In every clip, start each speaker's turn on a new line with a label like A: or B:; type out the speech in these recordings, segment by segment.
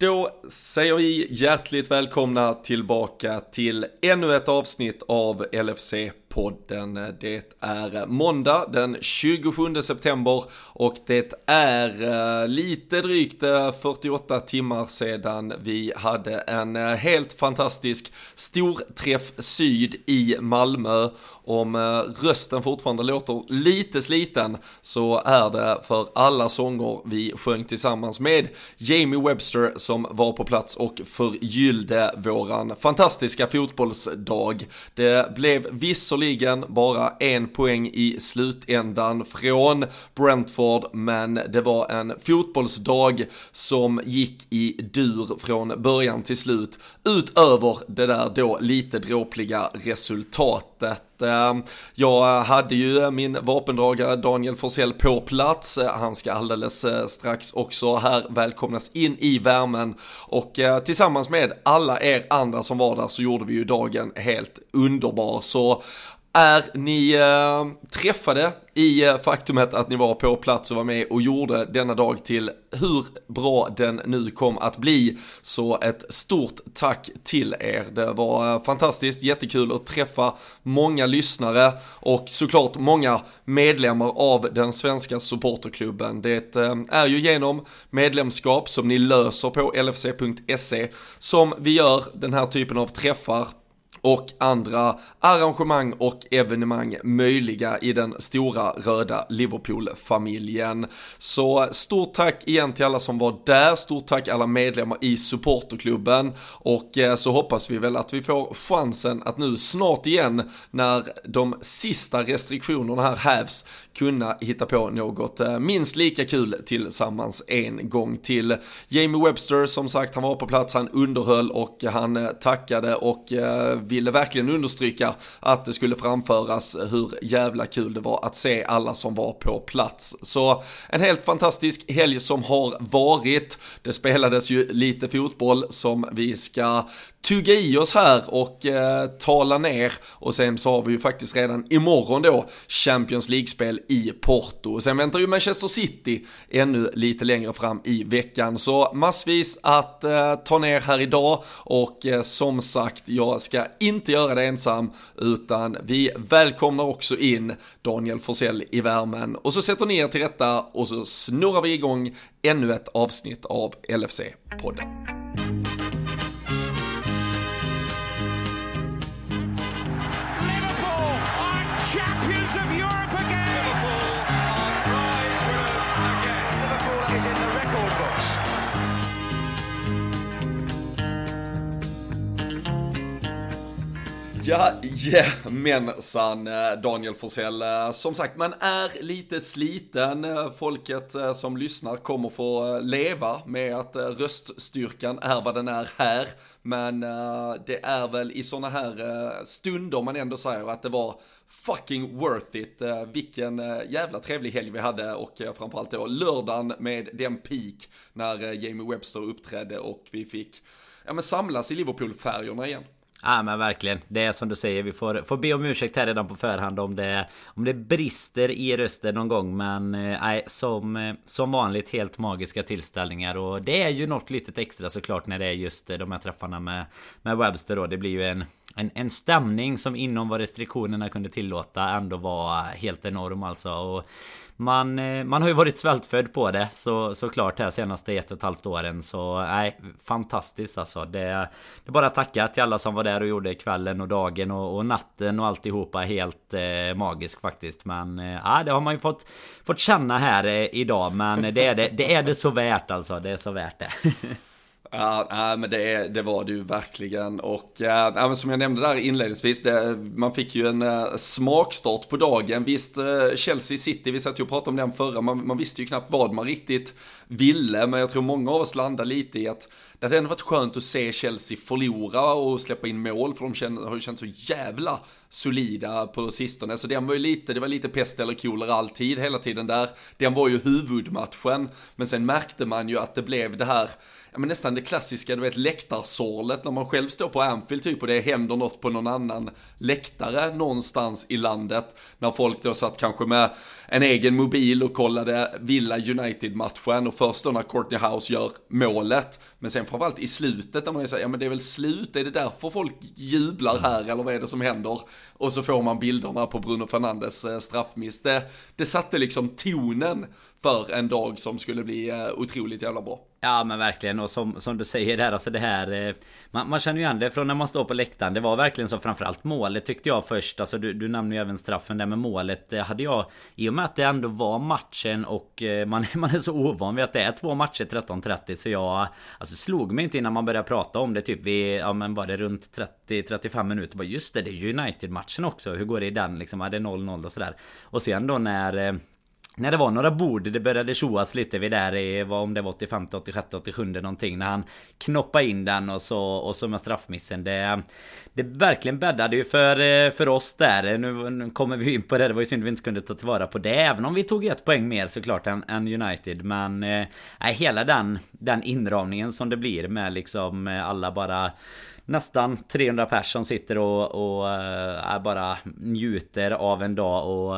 A: Då säger vi hjärtligt välkomna tillbaka till ännu ett avsnitt av LFC. Podden. Det är måndag den 27 september och det är eh, lite drygt eh, 48 timmar sedan vi hade en eh, helt fantastisk storträff syd i Malmö. Om rösten fortfarande låter lite sliten så är det för alla sånger vi sjöng tillsammans med Jamie Webster som var på plats och förgyllde våran fantastiska fotbollsdag. Det blev visserligen bara en poäng i slutändan från Brentford, men det var en fotbollsdag som gick i dur från början till slut, utöver det där då lite dråpliga resultatet. Eh, jag hade ju min vapendragare Daniel Forsell på plats. Eh, han ska alldeles eh, strax också här välkomnas in i värmen och tillsammans med alla er andra som var där så gjorde vi ju dagen helt underbar. Så är ni äh, träffade i äh, faktumet att ni var på plats och var med och gjorde denna dag till hur bra den nu kom att bli. Så ett stort tack till er. Det var äh, fantastiskt, jättekul att träffa många lyssnare och såklart många medlemmar av den svenska supporterklubben. Det är ju genom medlemskap som ni löser på lfc.se som vi gör den här typen av träffar och andra arrangemang och evenemang möjliga i den stora röda Liverpool-familjen. Så stort tack igen till alla som var där, stort tack alla medlemmar i supporterklubben och eh, så hoppas vi väl att vi får chansen att nu snart igen när de sista restriktionerna här hävs kunna hitta på något eh, minst lika kul tillsammans en gång till. Jamie Webster som sagt, han var på plats, han underhöll och han eh, tackade och ville verkligen understryka att det skulle framföras hur jävla kul det var att se alla som var på plats. Så en helt fantastisk helg som har varit. Det spelades ju lite fotboll som vi ska tugga i oss här och eh, tala ner och sen så har vi ju faktiskt redan imorgon då Champions League-spel i Porto. Och sen väntar ju Manchester City ännu lite längre fram i veckan så massvis att eh, ta ner här idag och eh, som sagt jag ska inte göra det ensam utan vi välkomnar också in Daniel Forsell i värmen och så sätter ni er till rätta och så snurrar vi igång ännu ett avsnitt av LFC-podden. champions of Europe again. Liverpool Jajamensan eh, Daniel Forsell. Eh, som sagt, man är lite sliten. Eh, folket som lyssnar kommer få leva med att röststyrkan är vad den är här. Men det är väl i sådana här stunder man ändå säger att det var fucking worth it. Vilken jävla trevlig helg vi hade och framförallt då lördagen med den peak när Jamie Webster uppträdde och vi fick ja, men samlas i Liverpool-färgerna igen.
B: Ja men verkligen. Det är som du säger Vi får, får be om ursäkt här redan på förhand om det Om det brister i rösten någon gång Men eh, nej som, eh, som vanligt helt magiska tillställningar. Och det är ju något litet extra såklart när det är just eh, de här träffarna med, med Webster då. Det blir ju en en, en stämning som inom vad restriktionerna kunde tillåta ändå var helt enorm alltså. Och man, eh, man har ju varit svältfödd på det så, såklart här senaste ett och ett halvt åren Så nej, fantastiskt alltså. Det, det är bara att tacka till alla som var där och gjorde kvällen och dagen och, och natten och alltihopa helt eh, magisk faktiskt. Men eh, ja, det har man ju fått, fått känna här eh, idag Men det är det, det är det så värt alltså, det är så värt det.
A: Ja, men det, det var det ju verkligen och äh, som jag nämnde där inledningsvis, det, man fick ju en eh, smakstart på dagen. Visst, eh, Chelsea City, vi satt ju och pratade om den förra, man, man visste ju knappt vad man riktigt ville, men jag tror många av oss landade lite i att det hade ändå varit skönt att se Chelsea förlora och släppa in mål, för de känner, har ju känts så jävla solida på sistone. Så den var ju lite, det var lite pest eller kolera alltid hela tiden där. Den var ju huvudmatchen, men sen märkte man ju att det blev det här ja, men nästan det klassiska, du vet läktarsorlet när man själv står på Anfield typ och det händer något på någon annan läktare någonstans i landet. När folk då satt kanske med en egen mobil och kollade Villa United-matchen och först då när Courtney House gör målet. Men sen framförallt i slutet när man ju säger, ja men det är väl slut, är det därför folk jublar här eller vad är det som händer? Och så får man bilderna på Bruno Fernandes eh, straffmiss. Det, det satte liksom tonen för en dag som skulle bli eh, otroligt jävla bra.
B: Ja men verkligen. Och som, som du säger där alltså det här eh, man, man, känner ju igen det från när man står på läktaren. Det var verkligen så framförallt målet tyckte jag först. Alltså du, du nämnde ju även straffen där med målet. Eh, hade jag I och med att det ändå var matchen och eh, man, man är så ovan vid att det är två matcher 13.30 Så jag Alltså slog mig inte innan man började prata om det. Typ vid Ja men var det runt 30-35 minuter? Bara Just det det är United-matchen också. Hur går det i den liksom? Ja det är 0-0 och sådär? Och sen då när när det var några bord, det började tjoas lite vid där i, vad om det var 85, 86, 87 någonting När han knoppade in den och så, och så med straffmissen. Det, det verkligen bäddade ju för, eh, för oss där. Nu, nu kommer vi in på det, det var ju synd vi inte kunde ta tillvara på det Även om vi tog ett poäng mer såklart än, än United. Men eh, hela den, den inramningen som det blir med liksom eh, alla bara nästan 300 personer som sitter och, och äh, bara njuter av en dag och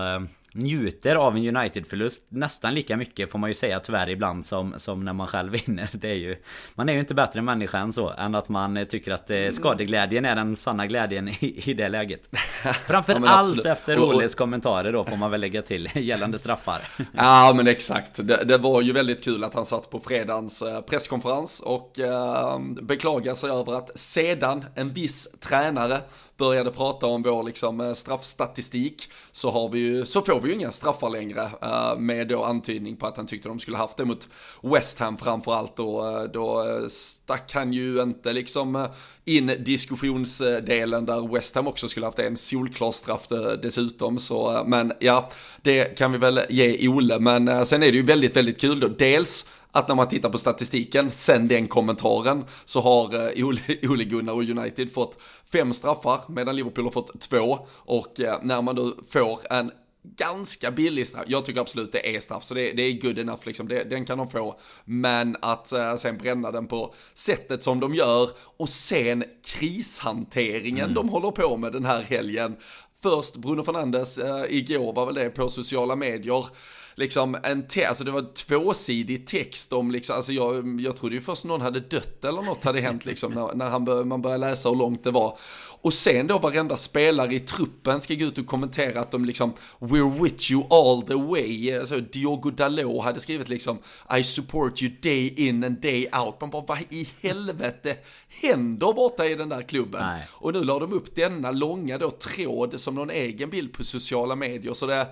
B: njuter av en United-förlust nästan lika mycket får man ju säga tyvärr ibland som, som när man själv vinner. Det är ju, man är ju inte bättre människa än så. Än att man tycker att eh, skadeglädjen är den sanna glädjen i, i det läget. Framförallt ja, efter Oles kommentarer då får man väl lägga till gällande straffar.
A: Ja men exakt. Det, det, var ju väldigt kul att han satt på fredagens eh, presskonferens och eh, beklagade sig över att sedan en viss tränare började prata om vår liksom, eh, straffstatistik så, har vi ju, så får vi ju inga straffar längre uh, med då antydning på att han tyckte de skulle haft det mot West Ham framförallt då, eh, då stack han ju inte liksom in diskussionsdelen där West Ham också skulle haft en solklar straff dessutom. Så men ja det kan vi väl ge Ole men sen är det ju väldigt väldigt kul då. Dels att när man tittar på statistiken, sen den kommentaren, så har eh, Ole, Ole Gunnar och United fått fem straffar, medan Liverpool har fått två. Och eh, när man då får en ganska billig straff. Jag tycker absolut det är straff, så det, det är good enough liksom. Det, den kan de få. Men att uh, sen bränna den på sättet som de gör och sen krishanteringen mm. de håller på med den här helgen. Först Bruno Fernandes, uh, igår var väl det på sociala medier liksom en te alltså det var tvåsidig text om liksom, alltså jag, jag trodde ju först någon hade dött eller något hade hänt liksom när, när han bör, man började läsa hur långt det var. Och sen då varenda spelare i truppen ska gå ut och kommentera att de liksom We're with you all the way. Alltså Diogo Dalot hade skrivit liksom I support you day in and day out. Man bara vad i helvete händer borta i den där klubben? Nej. Och nu la de upp denna långa då tråd som någon egen bild på sociala medier. Så det,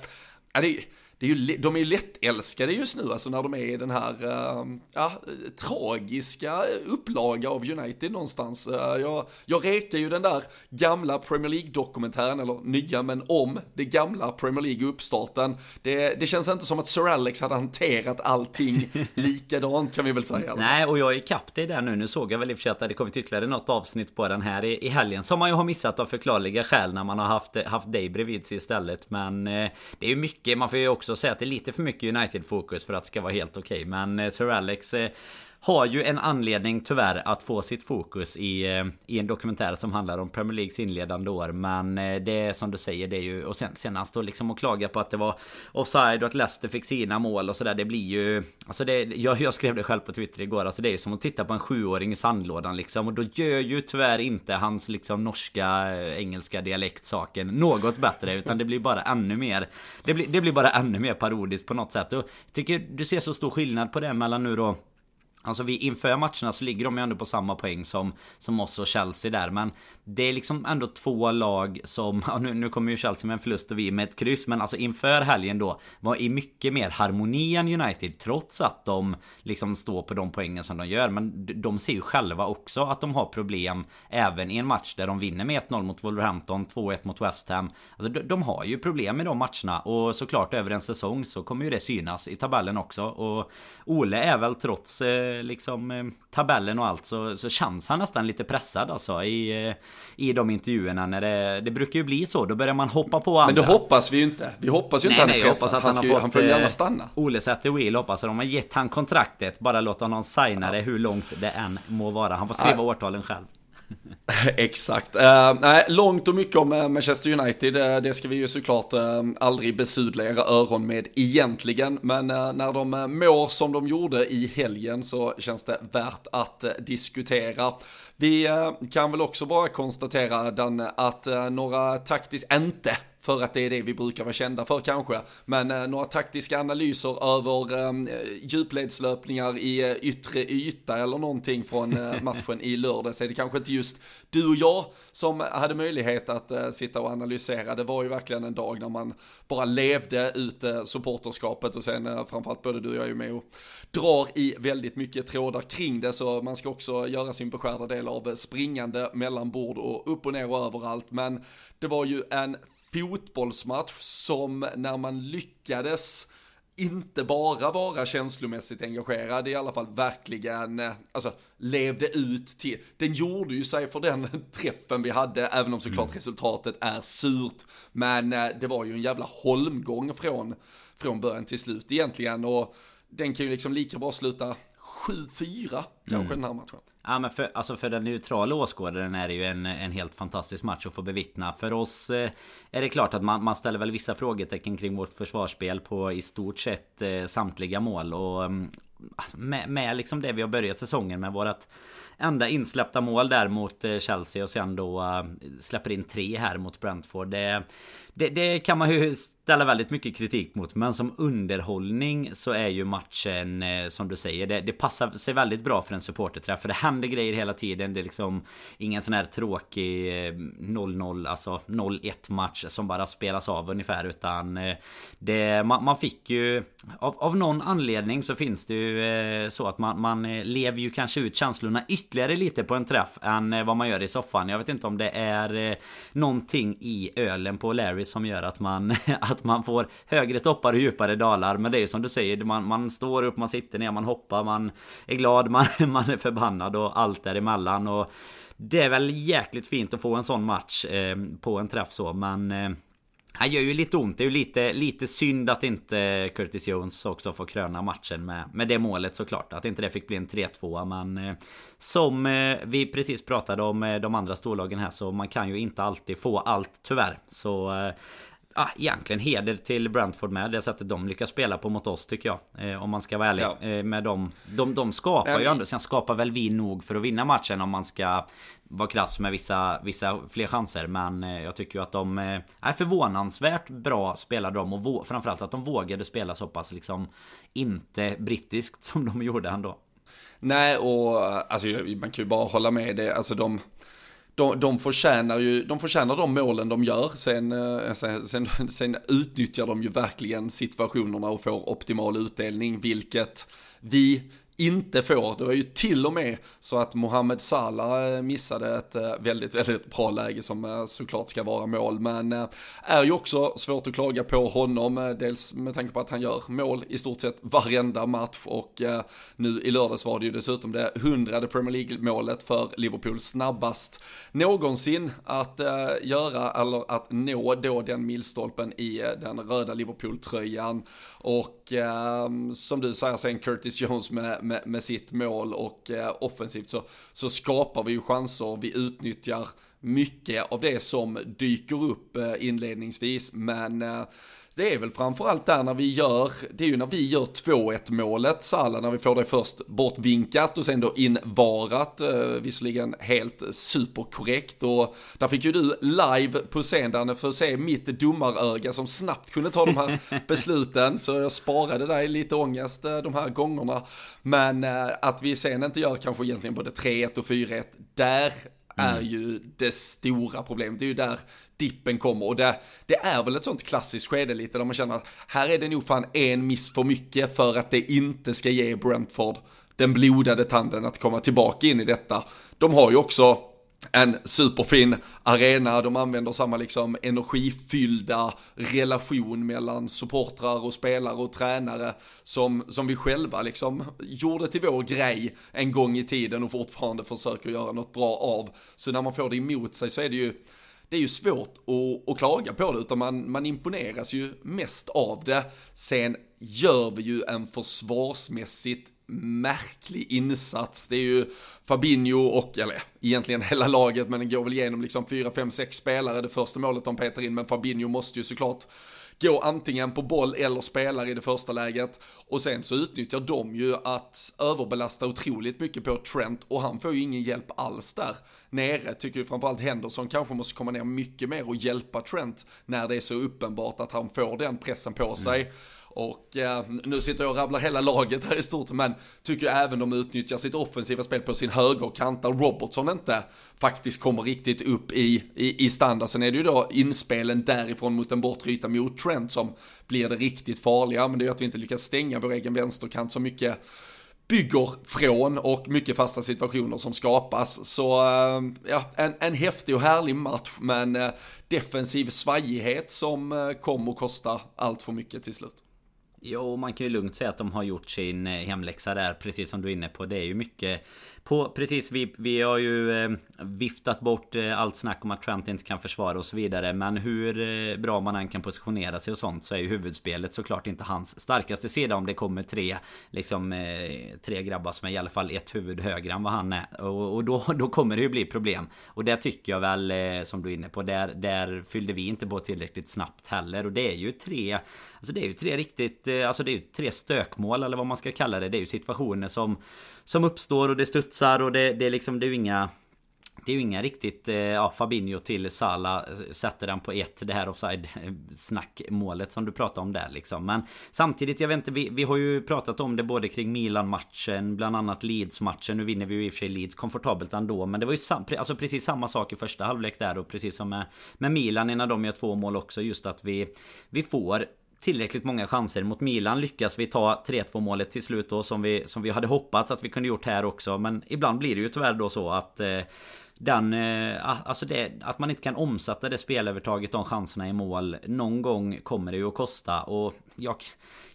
A: ja, det det är ju, de är ju lättälskade just nu, alltså när de är i den här, uh, ja, tragiska upplaga av United någonstans. Uh, jag, jag rekar ju den där gamla Premier League-dokumentären, eller nya, men om det gamla Premier League-uppstarten. Det, det känns inte som att Sir Alex hade hanterat allting likadant kan vi väl säga.
B: Nej, och jag är ikapp dig där nu. Nu såg jag väl i och för sig att det kommit ytterligare något avsnitt på den här i, i helgen, som man ju har missat av förklarliga skäl när man har haft, haft dig bredvid sig istället. Men eh, det är ju mycket, man får ju också också säga att det är lite för mycket United-fokus för att det ska vara helt okej. Okay. Men eh, Sir Alex eh, har ju en anledning tyvärr att få sitt fokus i, eh, i en dokumentär som handlar om Premier Leagues inledande år. Men eh, det är som du säger, det är ju... Och sen, sen han står liksom och klagar på att det var offside och att Leicester fick sina mål och sådär. Det blir ju... Alltså det, jag, jag skrev det själv på Twitter igår. Alltså det är ju som att titta på en sjuåring i sandlådan liksom. Och då gör ju tyvärr inte hans liksom norska, eh, engelska dialekt saken något bättre. Utan det blir bara ännu mer... Det blir, det blir bara ännu mer parodiskt på något sätt. Och tycker du ser så stor skillnad på det mellan nu då Alltså vi, inför matcherna så ligger de ju ändå på samma poäng som, som oss och Chelsea där. Men det är liksom ändå två lag som... Ja, nu, nu kommer ju Chelsea med en förlust och vi med ett kryss. Men alltså inför helgen då var i mycket mer harmoni än United. Trots att de liksom står på de poängen som de gör. Men de ser ju själva också att de har problem. Även i en match där de vinner med 1-0 mot Wolverhampton, 2-1 mot West Ham. Alltså de, de har ju problem med de matcherna. Och såklart över en säsong så kommer ju det synas i tabellen också. Och Ole är väl trots... Eh, liksom eh, tabellen och allt så, så känns han nästan lite pressad alltså i, eh, i de intervjuerna när det, det brukar ju bli så. Då börjar man hoppa på andra.
A: Men det hoppas vi ju inte. Vi hoppas ju inte nej, han är pressad. att han, han, fått, han får gärna stanna.
B: Ole Säter Wheel hoppas att de har gett han kontraktet. Bara låta honom signa det hur långt det än må vara. Han får skriva ja. årtalen själv.
A: Exakt. Uh, långt och mycket om eh, Manchester United, eh, det ska vi ju såklart aldrig besudla era öron med egentligen. Men när de mår som de gjorde i helgen så känns det värt att diskutera. Vi kan väl också bara konstatera Dan, att några taktiskt, inte för att det är det vi brukar vara kända för kanske. Men eh, några taktiska analyser över eh, djupledslöpningar i eh, yttre yta eller någonting från eh, matchen i lördags är det kanske inte just du och jag som hade möjlighet att eh, sitta och analysera. Det var ju verkligen en dag när man bara levde ut eh, supporterskapet och sen eh, framförallt både du och jag är ju med och drar i väldigt mycket trådar kring det så man ska också göra sin beskärda del av springande mellan bord och upp och ner och överallt. Men det var ju en fotbollsmatch som när man lyckades inte bara vara känslomässigt engagerad, i alla fall verkligen, eh, alltså levde ut till, den gjorde ju sig för den träffen vi hade, även om såklart mm. resultatet är surt, men eh, det var ju en jävla holmgång från, från början till slut egentligen, och den kan ju liksom lika bra sluta 7-4 kanske mm. den här matchen.
B: Ja men för, alltså för den neutrala åskådaren är det ju en, en helt fantastisk match att få bevittna. För oss eh, är det klart att man, man ställer väl vissa frågetecken kring vårt försvarsspel på i stort sett eh, samtliga mål. Och mm, alltså, med, med liksom det vi har börjat säsongen med vårat enda insläppta mål där mot eh, Chelsea och sen då eh, släpper in tre här mot Brentford. Det, det, det, kan man ju ställa väldigt mycket kritik mot. Men som underhållning så är ju matchen eh, som du säger. Det, det, passar sig väldigt bra för en supporterträff. För det händer grejer hela tiden. Det är liksom ingen sån här tråkig eh, 0-0, alltså 0-1 match som bara spelas av ungefär. Utan eh, det, man, man fick ju... Av, av, någon anledning så finns det ju så att man, man lever ju kanske ut känslorna ytterligare lite på en träff än vad man gör i soffan. Jag vet inte om det är någonting i ölen på Larry som gör att man, att man får högre toppar och djupare dalar. Men det är ju som du säger, man, man står upp, man sitter ner, man hoppar, man är glad, man, man är förbannad och allt däremellan. Och det är väl jäkligt fint att få en sån match eh, på en träff så, men eh, han gör ju lite ont. Det är ju lite, lite synd att inte Curtis Jones också får kröna matchen med, med det målet såklart. Att inte det fick bli en 3-2. Men eh, som eh, vi precis pratade om eh, de andra storlagen här så man kan ju inte alltid få allt tyvärr. Så ah, egentligen heder till Brentford med det sättet de lyckas spela på mot oss tycker jag. Eh, om man ska vara ärlig. Ja. Eh, med dem, de, de skapar ja, ju ändå. Sen skapar väl vi nog för att vinna matchen om man ska vara krass med vissa, vissa fler chanser. Men eh, jag tycker ju att de eh, är förvånansvärt bra spelade de. Och framförallt att de vågade spela så pass liksom inte brittiskt som de gjorde ändå.
A: Nej, och alltså man kan ju bara hålla med det. Alltså de de, de, förtjänar ju, de förtjänar de målen de gör, sen, eh, sen, sen, sen utnyttjar de ju verkligen situationerna och får optimal utdelning, vilket vi inte får. Det var ju till och med så att Mohamed Salah eh, missade ett eh, väldigt, väldigt bra läge som eh, såklart ska vara mål. Men är ju också svårt att klaga på honom, dels med tanke på att han gör mål i stort sett varenda match och nu i lördags var det ju dessutom det hundrade Premier League-målet för Liverpool snabbast någonsin att göra eller att nå då den milstolpen i den röda Liverpool-tröjan. Och som du säger sen Curtis Jones med med, med sitt mål och eh, offensivt så, så skapar vi ju chanser, vi utnyttjar mycket av det som dyker upp eh, inledningsvis, men eh, det är väl framförallt där när vi gör, det är ju när vi gör 2-1 målet, Salah, när vi får det först bortvinkat och sen då invarat, eh, visserligen helt superkorrekt och där fick ju du live på scen där för att se mitt domaröga som snabbt kunde ta de här besluten, så jag sparade där lite ångest eh, de här gångerna. Men eh, att vi sen inte gör kanske egentligen både 3-1 och 4-1, där är mm. ju det stora problemet. Det är ju där dippen kommer och det, det är väl ett sånt klassiskt skede lite där man känner att här är det nog fan en miss för mycket för att det inte ska ge Brentford den blodade tanden att komma tillbaka in i detta. De har ju också en superfin arena, de använder samma liksom energifyllda relation mellan supportrar och spelare och tränare som, som vi själva liksom gjorde till vår grej en gång i tiden och fortfarande försöker göra något bra av. Så när man får det emot sig så är det ju det är ju svårt att, att klaga på det, utan man, man imponeras ju mest av det. Sen gör vi ju en försvarsmässigt märklig insats. Det är ju Fabinho och, eller egentligen hela laget, men den går väl igenom liksom 4, 5, 6 spelare det första målet de petar in, men Fabinho måste ju såklart gå antingen på boll eller spelar i det första läget. Och sen så utnyttjar de ju att överbelasta otroligt mycket på Trent och han får ju ingen hjälp alls där nere. Tycker ju framförallt Henderson kanske måste komma ner mycket mer och hjälpa Trent när det är så uppenbart att han får den pressen på sig. Mm. Och eh, nu sitter jag och rabblar hela laget här i stort, men tycker även de utnyttjar sitt offensiva spel på sin högerkant där Robertson inte faktiskt kommer riktigt upp i, i, i standard. Sen är det ju då inspelen därifrån mot en bortre yta mot Trent som blir det riktigt farliga, men det är ju att vi inte lyckas stänga vår egen vänsterkant så mycket bygger från och mycket fasta situationer som skapas. Så eh, ja, en, en häftig och härlig match, men eh, defensiv svajighet som eh, kommer att kosta allt för mycket till slut.
B: Jo, man kan ju lugnt säga att de har gjort sin eh, hemläxa där, precis som du är inne på. Det är ju mycket på, precis, vi, vi har ju eh, viftat bort eh, allt snack om att Trent inte kan försvara och så vidare. Men hur eh, bra man än kan positionera sig och sånt så är ju huvudspelet såklart inte hans starkaste sida om det kommer tre, liksom, eh, tre grabbar som är i alla fall ett huvud högre än vad han är. Och, och då, då kommer det ju bli problem. Och det tycker jag väl, eh, som du är inne på, där, där fyllde vi inte på tillräckligt snabbt heller. Och det är ju tre, alltså det är ju tre riktigt, eh, alltså det är ju tre stökmål eller vad man ska kalla det. Det är ju situationer som som uppstår och det studsar och det, det är liksom, det är ju inga det är ju inga riktigt, eh, ja Fabinho till Sala eh, sätter den på ett, det här offside snackmålet som du pratade om där liksom. Men samtidigt, jag vet inte, vi, vi har ju pratat om det både kring Milan-matchen, bland annat Leeds-matchen. Nu vinner vi ju i och för sig Leeds komfortabelt ändå, men det var ju sam, alltså precis samma sak i första halvlek där och precis som med, med Milan innan de gör två mål också, just att vi, vi får tillräckligt många chanser. Mot Milan lyckas vi ta 3-2 målet till slut då som vi, som vi hade hoppats att vi kunde gjort här också. Men ibland blir det ju tyvärr då så att eh, den, eh, alltså det, att man inte kan omsätta det spelövertaget, de chanserna i mål. Någon gång kommer det ju att kosta och jag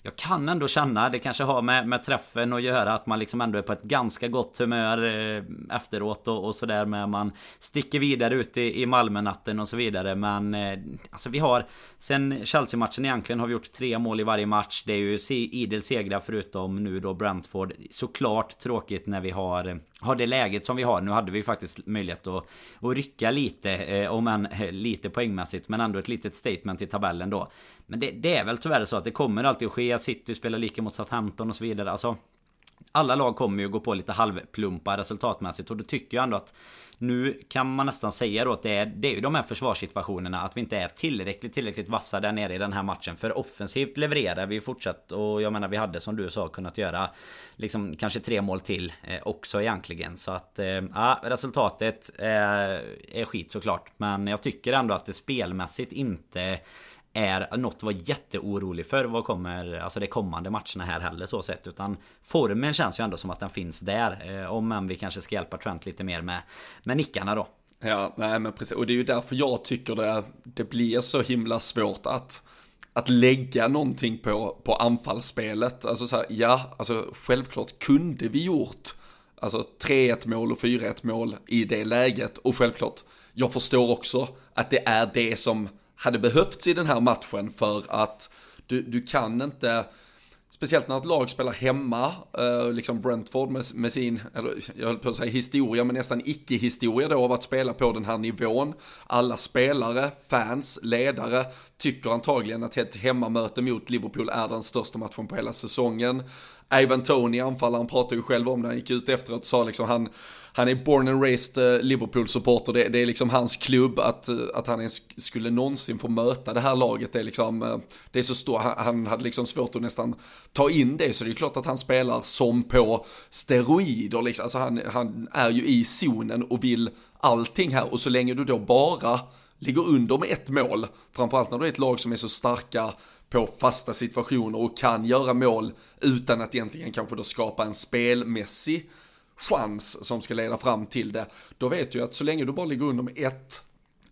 B: jag kan ändå känna, det kanske har med, med träffen att göra, att man liksom ändå är på ett ganska gott humör eh, efteråt och, och sådär med man sticker vidare ut i, i Malmö-natten och så vidare. Men eh, alltså vi har sen Chelsea-matchen egentligen har vi gjort tre mål i varje match. Det är ju idel segrar förutom nu då Brentford. Såklart tråkigt när vi har eh, har det läget som vi har. Nu hade vi faktiskt möjlighet att, att rycka lite, eh, om än eh, lite poängmässigt, men ändå ett litet statement i tabellen då. Men det, det, är väl tyvärr så att det kommer alltid att ske. City spelar lika mot Southampton och så vidare. Alltså, alla lag kommer ju gå på lite halvplumpa resultatmässigt och då tycker jag ändå att nu kan man nästan säga då att det är, det är ju de här försvarssituationerna Att vi inte är tillräckligt, tillräckligt vassa där nere i den här matchen För offensivt levererar vi fortsatt Och jag menar vi hade som du sa kunnat göra Liksom kanske tre mål till eh, också egentligen Så att eh, ja, resultatet eh, är skit såklart Men jag tycker ändå att det spelmässigt inte är något att vara jätteorolig för. Vad kommer Alltså de kommande matcherna här heller så sett. Utan formen känns ju ändå som att den finns där. Eh, om än vi kanske ska hjälpa Trent lite mer med Med nickarna då.
A: Ja, nej men precis. Och det är ju därför jag tycker det Det blir så himla svårt att att lägga någonting på, på anfallsspelet. Alltså så här, ja, alltså självklart kunde vi gjort alltså 3-1 mål och 4-1 mål i det läget. Och självklart, jag förstår också att det är det som hade behövts i den här matchen för att du, du kan inte, speciellt när ett lag spelar hemma, eh, liksom Brentford med, med sin, eller jag höll på att säga historia, men nästan icke-historia då av att spela på den här nivån. Alla spelare, fans, ledare tycker antagligen att ett hemmamöte mot Liverpool är den största matchen på hela säsongen. Ivan Tony, anfallaren, pratade ju själv om det, han gick ut efteråt och sa liksom han, han är born and raised eh, Liverpool-supporter, det, det, är liksom hans klubb, att, eh, att han ens skulle någonsin få möta det här laget, det är liksom, eh, det är så stort, han, han hade liksom svårt att nästan ta in det, så det är klart att han spelar som på steroider, liksom. alltså han, han är ju i zonen och vill allting här, och så länge du då bara ligger under med ett mål, framförallt när du är ett lag som är så starka på fasta situationer och kan göra mål utan att egentligen kanske då skapa en spelmässig chans som ska leda fram till det, då vet du att så länge du bara ligger under med ett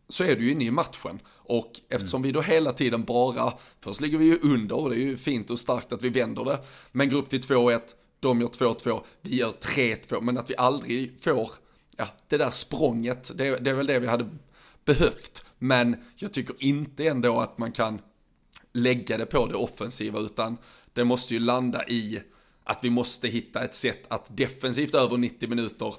A: så är du ju inne i matchen. Och eftersom mm. vi då hela tiden bara, först ligger vi ju under och det är ju fint och starkt att vi vänder det, men går upp till 2-1, de gör 2-2, vi gör 3-2, men att vi aldrig får ja, det där språnget, det, det är väl det vi hade behövt. Men jag tycker inte ändå att man kan lägga det på det offensiva, utan det måste ju landa i att vi måste hitta ett sätt att defensivt över 90 minuter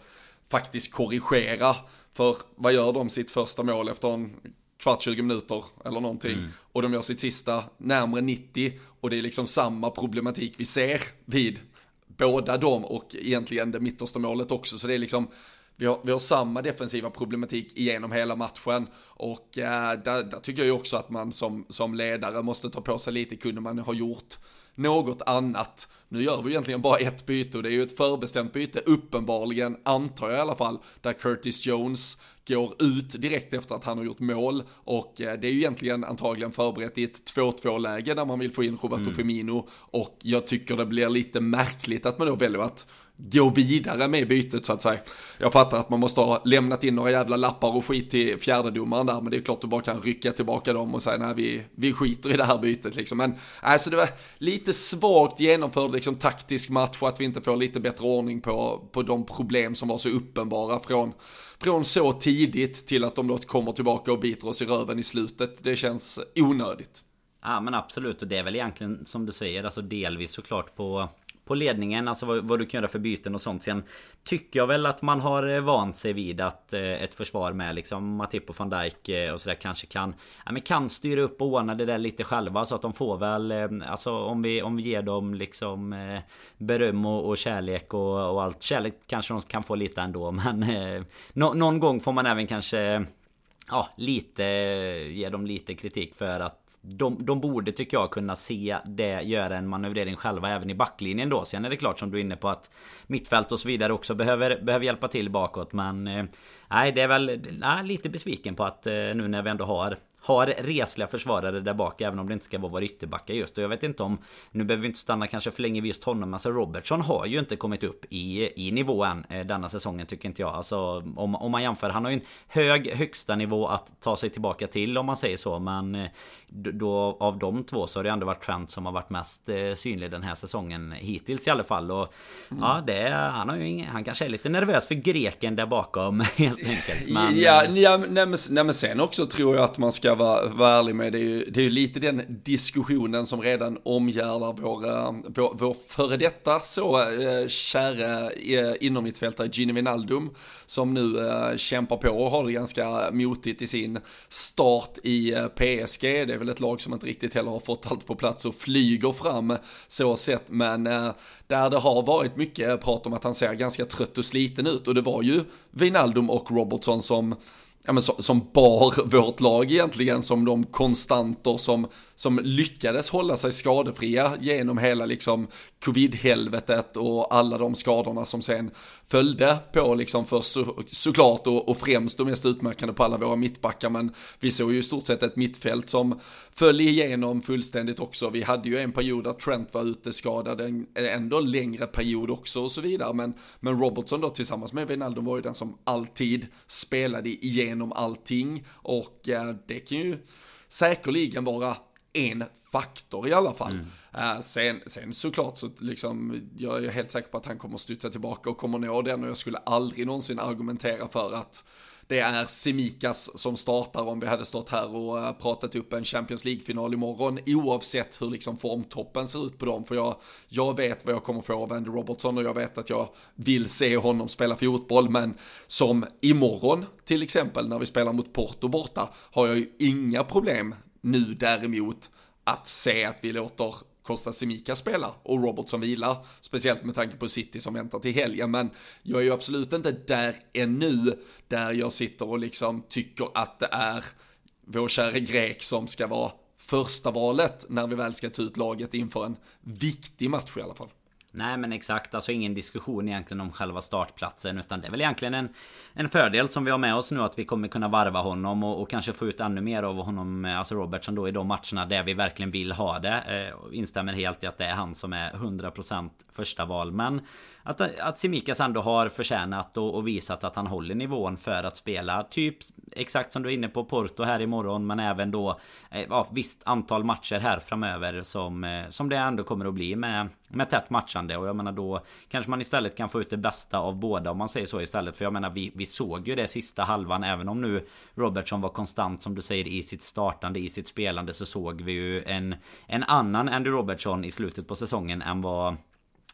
A: faktiskt korrigera. För vad gör de sitt första mål efter en kvart, 20 minuter eller någonting. Mm. Och de gör sitt sista närmre 90 och det är liksom samma problematik vi ser vid båda dem och egentligen det mittersta målet också. Så det är liksom, vi har, vi har samma defensiva problematik igenom hela matchen och äh, där, där, tycker jag ju också att man som, som ledare måste ta på sig lite, kunde man ha gjort något annat. Nu gör vi egentligen bara ett byte och det är ju ett förbestämt byte, uppenbarligen, antar jag i alla fall, där Curtis Jones går ut direkt efter att han har gjort mål och eh, det är ju egentligen antagligen förberett i ett 2-2 läge där man vill få in Roberto mm. Firmino och jag tycker det blir lite märkligt att man då väljer att gå vidare med bytet så att säga. Jag fattar att man måste ha lämnat in några jävla lappar och skit till fjärdedomaren där, men det är klart du bara kan rycka tillbaka dem och säga nej vi, vi skiter i det här bytet liksom. Men alltså det var lite svagt genomförd liksom taktisk match och att vi inte får lite bättre ordning på, på de problem som var så uppenbara från, från så tidigt till att de då kommer tillbaka och biter oss i röven i slutet. Det känns onödigt.
B: Ja men absolut och det är väl egentligen som du säger alltså delvis såklart på på ledningen, alltså vad, vad, du kan göra för byten och sånt. Sen tycker jag väl att man har eh, vant sig vid att eh, ett försvar med liksom Matip och van Dijk eh, och sådär kanske kan ja, men kan styra upp och ordna det där lite själva så att de får väl eh, alltså om vi, om vi ger dem liksom eh, beröm och, och kärlek och, och, allt. Kärlek kanske de kan få lite ändå men no, någon gång får man även kanske ja, lite, ge dem lite kritik för att de, de borde tycker jag kunna se det, göra en manövrering själva även i backlinjen då. Sen är det klart som du är inne på att mittfält och så vidare också behöver, behöver hjälpa till bakåt. Men eh, nej, det är väl nej, lite besviken på att eh, nu när vi ändå har har resliga försvarare där bak även om det inte ska vara våra ytterbackar just. Och jag vet inte om... Nu behöver vi inte stanna kanske för länge vid just honom. Alltså Robertson har ju inte kommit upp i, i nivå än eh, denna säsongen tycker inte jag. Alltså om, om man jämför. Han har ju en hög högsta nivå att ta sig tillbaka till om man säger så. Men eh, då av de två så har det ändå varit Trent som har varit mest eh, synlig den här säsongen hittills i alla fall. Och mm. ja, det, han, har ju han kanske är lite nervös för greken där bakom helt enkelt.
A: Men, ja, ja nej, men, nej, men sen också tror jag att man ska vara, vara ärlig med. Det är, ju, det är ju lite den diskussionen som redan omgärdar vår, vår, vår före detta så eh, käre eh, innermittfältare Gini Wijnaldum som nu eh, kämpar på och har det ganska motigt i sin start i eh, PSG. Det är väl ett lag som inte riktigt heller har fått allt på plats och flyger fram så sett, men eh, där det har varit mycket prat om att han ser ganska trött och sliten ut och det var ju Wijnaldum och Robertson som ja, men som, som bar vårt lag egentligen som de konstanter som, som lyckades hålla sig skadefria genom hela liksom covid-helvetet och alla de skadorna som sen följde på liksom för så, såklart och, och främst och mest utmärkande på alla våra mittbackar men vi såg ju i stort sett ett mittfält som föll igenom fullständigt också. Vi hade ju en period där Trent var ute skadad, en ändå längre period också och så vidare men, men Robertson då tillsammans med Wijnaldum var ju den som alltid spelade igenom allting och eh, det kan ju säkerligen vara en faktor i alla fall. Mm. Uh, sen, sen såklart så liksom, jag är helt säker på att han kommer studsa tillbaka och kommer nå den och jag skulle aldrig någonsin argumentera för att det är Semikas som startar om vi hade stått här och uh, pratat upp en Champions League-final imorgon oavsett hur liksom formtoppen ser ut på dem. För jag, jag vet vad jag kommer få av Andy Robertson och jag vet att jag vill se honom spela fotboll. Men som imorgon till exempel när vi spelar mot Porto borta har jag ju inga problem nu däremot att se att vi låter Costa Simica spela och Robertson vila, speciellt med tanke på City som väntar till helgen. Men jag är ju absolut inte där ännu, där jag sitter och liksom tycker att det är vår kära grek som ska vara första valet när vi väl ska ta ut laget inför en viktig match i alla fall.
B: Nej men exakt, alltså ingen diskussion egentligen om själva startplatsen utan det är väl egentligen en, en fördel som vi har med oss nu att vi kommer kunna varva honom och, och kanske få ut ännu mer av honom, eh, alltså Robertson då i de matcherna där vi verkligen vill ha det. Eh, instämmer helt i att det är han som är 100% första val men att, att Simikas ändå har förtjänat och, och, visat att han håller nivån för att spela. Typ exakt som du är inne på Porto här imorgon men även då eh, ja, visst antal matcher här framöver som, eh, som det ändå kommer att bli med, med tätt matchande. Och jag menar då kanske man istället kan få ut det bästa av båda om man säger så istället. För jag menar vi, vi såg ju det sista halvan. Även om nu Robertson var konstant som du säger i sitt startande i sitt spelande så såg vi ju en, en annan Andy Robertson i slutet på säsongen än vad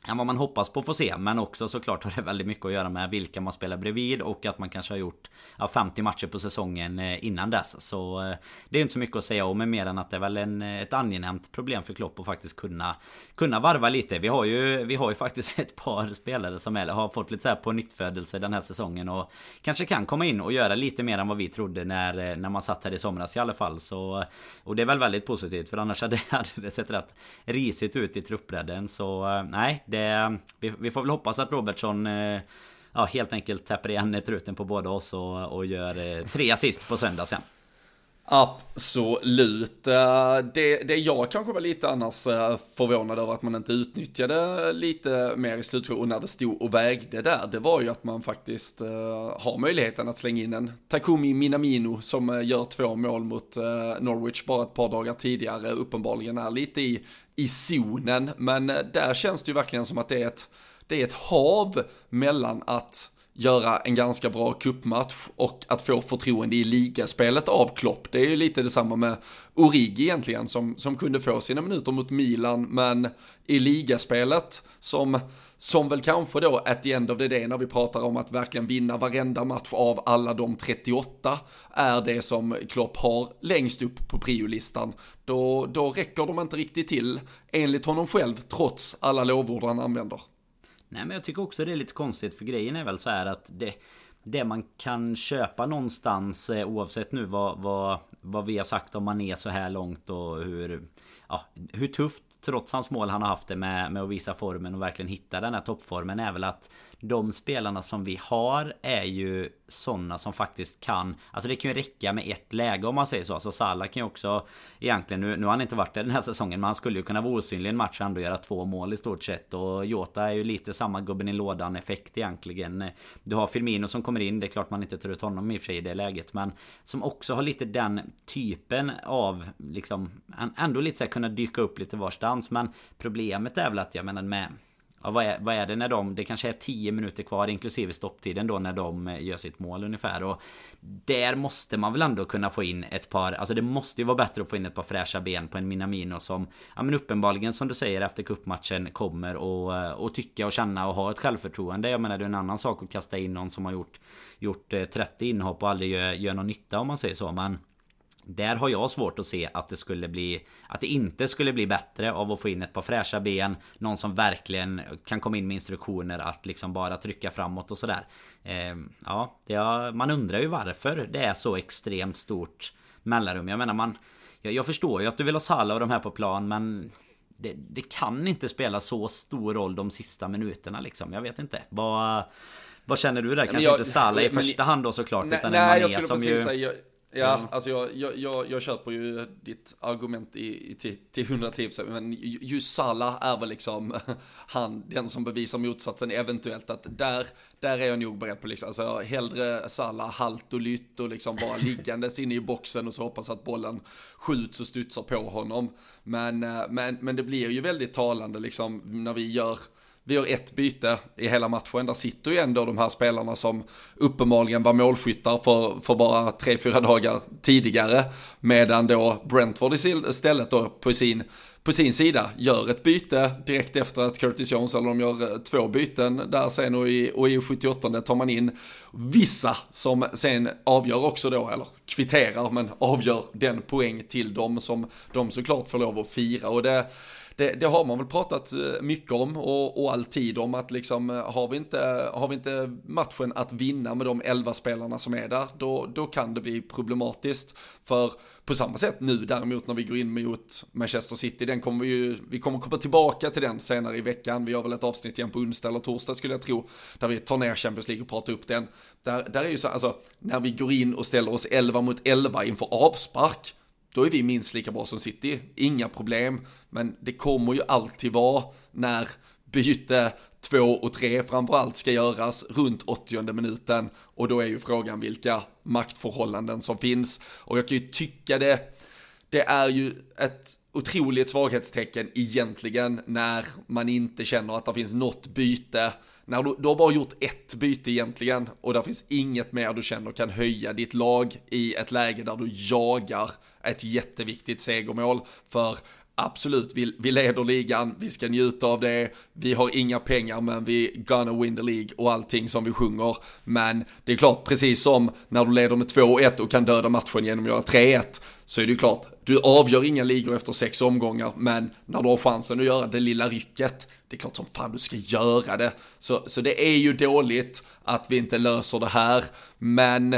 B: än vad man hoppas på att få se. Men också såklart har det väldigt mycket att göra med vilka man spelar bredvid och att man kanske har gjort ja, 50 matcher på säsongen eh, innan dess. Så eh, det är inte så mycket att säga om mer än att det är väl en, eh, ett angenämt problem för Klopp att faktiskt kunna, kunna varva lite. Vi har ju, vi har ju faktiskt ett par spelare som är, har fått lite så här på nyttfödelse den här säsongen och kanske kan komma in och göra lite mer än vad vi trodde när, när man satt här i somras i alla fall. Så, och det är väl väldigt positivt för annars hade det sett rätt risigt ut i truppbredden. Så nej, det, vi, vi, får väl hoppas att Robertson eh, ja, helt enkelt täpper igen truten på båda oss och, och gör eh, tre assist på söndag sen.
A: Absolut. Eh, det, det jag kanske var lite annars eh, förvånad över att man inte utnyttjade eh, lite mer i slutskedet och när det stod och vägde där, det var ju att man faktiskt har möjligheten att slänga in en Takumi Minamino som gör två mål mot Norwich bara ett par dagar tidigare, uppenbarligen är lite i i zonen, men eh, där känns det ju verkligen som att det är ett, det är ett hav mellan att göra en ganska bra kuppmatch och att få förtroende i ligaspelet av Klopp. Det är ju lite detsamma med Origi egentligen som, som kunde få sina minuter mot Milan men i ligaspelet som, som väl kanske då at the end of the day när vi pratar om att verkligen vinna varenda match av alla de 38 är det som Klopp har längst upp på priolistan. Då, då räcker de inte riktigt till enligt honom själv trots alla lovord han använder.
B: Nej men jag tycker också det är lite konstigt för grejen är väl så här att det det man kan köpa någonstans eh, oavsett nu vad, vad, vad vi har sagt om man är så här långt och hur, ja, hur tufft trots hans mål han har haft det med, med att visa formen och verkligen hitta den här toppformen är väl att de spelarna som vi har är ju sådana som faktiskt kan Alltså det kan ju räcka med ett läge om man säger så. Alltså Salah kan ju också Egentligen nu, nu har han inte varit där den här säsongen Men han skulle ju kunna vara osynlig i en match och ändå göra två mål i stort sett. Och Jota är ju lite samma gubben i lådan effekt egentligen. Du har Firmino som kommer in Det är klart man inte tar ut honom i och för sig i det läget Men Som också har lite den typen av Liksom Ändå lite så här kunna dyka upp lite varstans. Men Problemet är väl att jag menar med Ja, vad, är, vad är det när de... Det kanske är 10 minuter kvar inklusive stopptiden då när de eh, gör sitt mål ungefär. Och där måste man väl ändå kunna få in ett par... Alltså det måste ju vara bättre att få in ett par fräscha ben på en Minamino som... Ja men uppenbarligen som du säger efter kuppmatchen kommer och, eh, och tycka och känna och ha ett självförtroende. Jag menar det är en annan sak att kasta in någon som har gjort... Gjort eh, 30 inhopp och aldrig gör, gör någon nytta om man säger så. Men... Där har jag svårt att se att det skulle bli Att det inte skulle bli bättre av att få in ett par fräscha ben Någon som verkligen kan komma in med instruktioner att liksom bara trycka framåt och sådär. Eh, Ja, det, man undrar ju varför det är så extremt stort mellanrum. Jag menar man jag, jag förstår ju att du vill ha Salah och de här på plan men det, det, kan inte spela så stor roll de sista minuterna liksom. Jag vet inte. Vad vad känner du där? Kanske jag, inte Salah i första hand då såklart
A: nej,
B: utan
A: nej, Mané som ju... Säga, Ja,
B: mm.
A: alltså jag, jag, jag, jag köper ju ditt argument i, i, till, till 110 men just Salah är väl liksom han, den som bevisar motsatsen eventuellt att där, där är jag nog beredd på liksom, alltså hellre Salah halt och lytt och liksom bara liggandes inne i boxen och så hoppas att bollen skjuts och studsar på honom. Men, eh, men, men det blir ju väldigt talande liksom när vi gör vi gör ett byte i hela matchen. Där sitter ju ändå de här spelarna som uppenbarligen var målskyttar för, för bara tre, fyra dagar tidigare. Medan då Brentford istället då på sin, på sin sida gör ett byte direkt efter att Curtis Jones, eller de gör eh, två byten där sen och i, och i 78 tar man in vissa som sen avgör också då, eller kvitterar men avgör den poäng till dem som de såklart får lov att fira. Och det det, det, har man väl pratat eh, mycket om och, och alltid om att liksom eh, har vi, inte, har vi inte matchen att vinna med de elva spelarna som är där, då, då kan det bli problematiskt. För på samma sätt nu däremot när vi går in mot Manchester City, den kommer vi ju, vi kommer komma tillbaka till den senare i veckan. Vi har väl ett avsnitt igen på onsdag eller torsdag skulle jag tro, där vi tar ner Champions League och pratar upp den. Där, där är ju så, alltså, när vi går in och ställer oss 11 mot 11 inför avspark, då är vi minst lika bra som City, inga problem. Men det kommer ju alltid vara när byte 2 och 3 framförallt ska göras runt 80 minuten och då är ju frågan vilka maktförhållanden som finns. Och jag kan ju tycka det, det är ju ett otroligt svaghetstecken egentligen när man inte känner att det finns något byte när du, du har bara gjort ett byte egentligen och där finns inget mer du känner kan höja ditt lag i ett läge där du jagar ett jätteviktigt segermål. För absolut, vi, vi leder ligan, vi ska njuta av det, vi har inga pengar men vi gonna win the League och allting som vi sjunger. Men det är klart, precis som när du leder med 2-1 och kan döda matchen genom att göra 3-1, så är det ju klart, du avgör inga ligor efter sex omgångar, men när du har chansen att göra det lilla rycket, det är klart som fan du ska göra det. Så, så det är ju dåligt att vi inte löser det här, men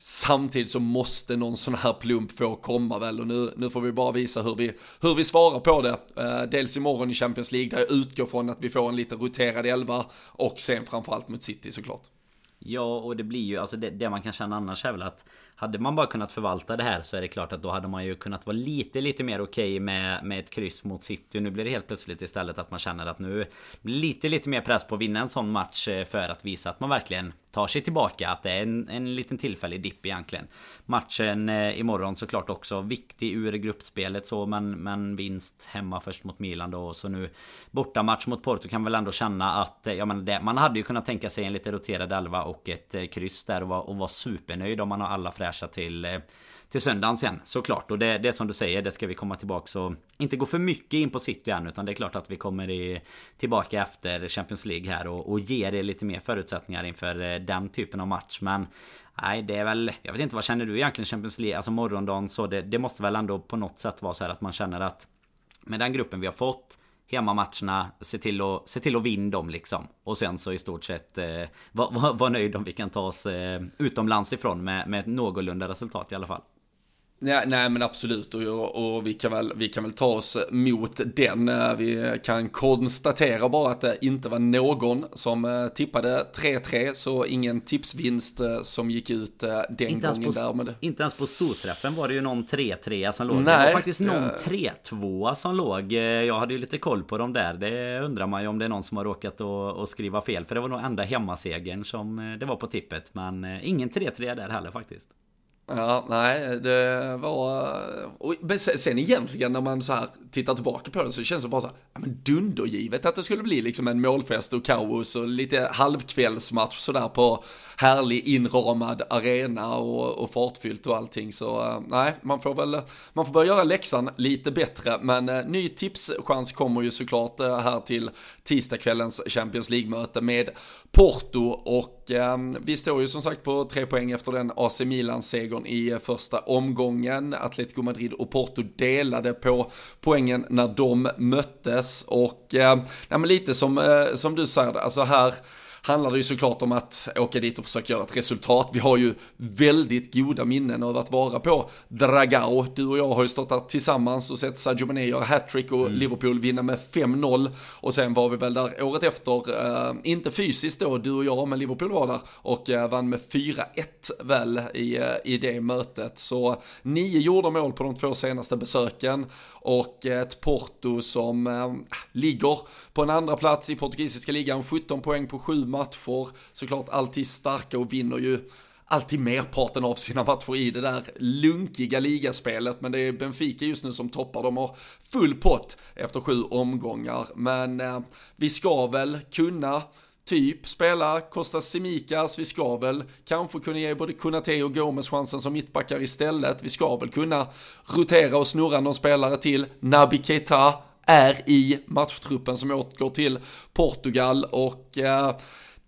A: Samtidigt så måste någon sån här plump få komma väl och nu, nu får vi bara visa hur vi, hur vi svarar på det. Eh, dels imorgon i Champions League där jag utgår från att vi får en lite roterad elva och sen framförallt mot City såklart.
B: Ja och det blir ju alltså det, det man kan känna annars är väl att hade man bara kunnat förvalta det här så är det klart att då hade man ju kunnat vara lite lite mer okej okay med, med ett kryss mot City. Nu blir det helt plötsligt istället att man känner att nu blir lite lite mer press på att vinna en sån match eh, för att visa att man verkligen tar sig tillbaka. Att det är en, en liten tillfällig dipp egentligen. Matchen eh, imorgon såklart också viktig ur gruppspelet så men, men vinst hemma först mot Milan då. Och så nu bortamatch mot Porto kan väl ändå känna att eh, ja, men det, man hade ju kunnat tänka sig en lite roterad elva och ett eh, kryss där och vara och var supernöjd om man har alla fräscha till eh, till söndagen sen såklart. Och det, det är som du säger, det ska vi komma tillbaka så inte gå för mycket in på City än utan det är klart att vi kommer i, tillbaka efter Champions League här och, och ger er lite mer förutsättningar inför eh, den typen av match. Men Nej det är väl Jag vet inte vad känner du egentligen Champions League Alltså morgondagen så det, det måste väl ändå på något sätt vara så här att man känner att Med den gruppen vi har fått Hemmamatcherna Se till att, se till att vinna dem liksom. Och sen så i stort sett eh, vara var, var nöjd om vi kan ta oss eh, utomlands ifrån med, med ett någorlunda resultat i alla fall.
A: Ja, nej men absolut och, och, vi, kan väl, vi kan väl ta oss mot den. Vi kan konstatera bara att det inte var någon som eh, tippade 3-3 så ingen tipsvinst eh, som gick ut eh, den inte gången
B: på,
A: där.
B: Men det... Inte ens på storträffen var det ju någon 3-3 som låg. Nej, det var faktiskt någon 3-2 som låg. Jag hade ju lite koll på dem där. Det undrar man ju om det är någon som har råkat att skriva fel. För det var nog enda hemmasegern som det var på tippet. Men ingen 3-3 där heller faktiskt.
A: Ja, nej, det var... Och, men sen egentligen när man så här tittar tillbaka på det så känns det bara så här, ja men dundergivet att det skulle bli liksom en målfest och kaos och lite halvkvällsmatch sådär på härlig inramad arena och, och fartfyllt och allting. Så eh, nej, man får väl, man får börja göra läxan lite bättre. Men eh, ny tipschans kommer ju såklart eh, här till tisdagskvällens Champions League-möte med Porto och ehm, vi står ju som sagt på tre poäng efter den AC Milan-segern i första omgången. Atletico Madrid och Porto delade på poängen när de möttes och ehm, ja, men lite som, som du säger, alltså här handlar det ju såklart om att åka dit och försöka göra ett resultat. Vi har ju väldigt goda minnen av att vara på Dragao. Du och jag har ju stått där tillsammans och sett Sadio Mané göra hattrick och mm. Liverpool vinna med 5-0. Och sen var vi väl där året efter, uh, inte fysiskt då, du och jag, men Liverpool var där och uh, vann med 4-1 väl i, uh, i det mötet. Så nio gjorda mål på de två senaste besöken och ett Porto som ligger på en andra plats i portugisiska ligan, 17 poäng på 7 matcher, såklart alltid starka och vinner ju alltid merparten av sina matcher i det där lunkiga ligaspelet. Men det är Benfica just nu som toppar. De har full pott efter sju omgångar. Men eh, vi ska väl kunna typ spela Kostas Simikas, vi ska väl kanske kunna ge både Kunate och Gomes chansen som mittbackar istället. Vi ska väl kunna rotera och snurra någon spelare till. Nabi Keita är i matchtruppen som återgår till Portugal och eh,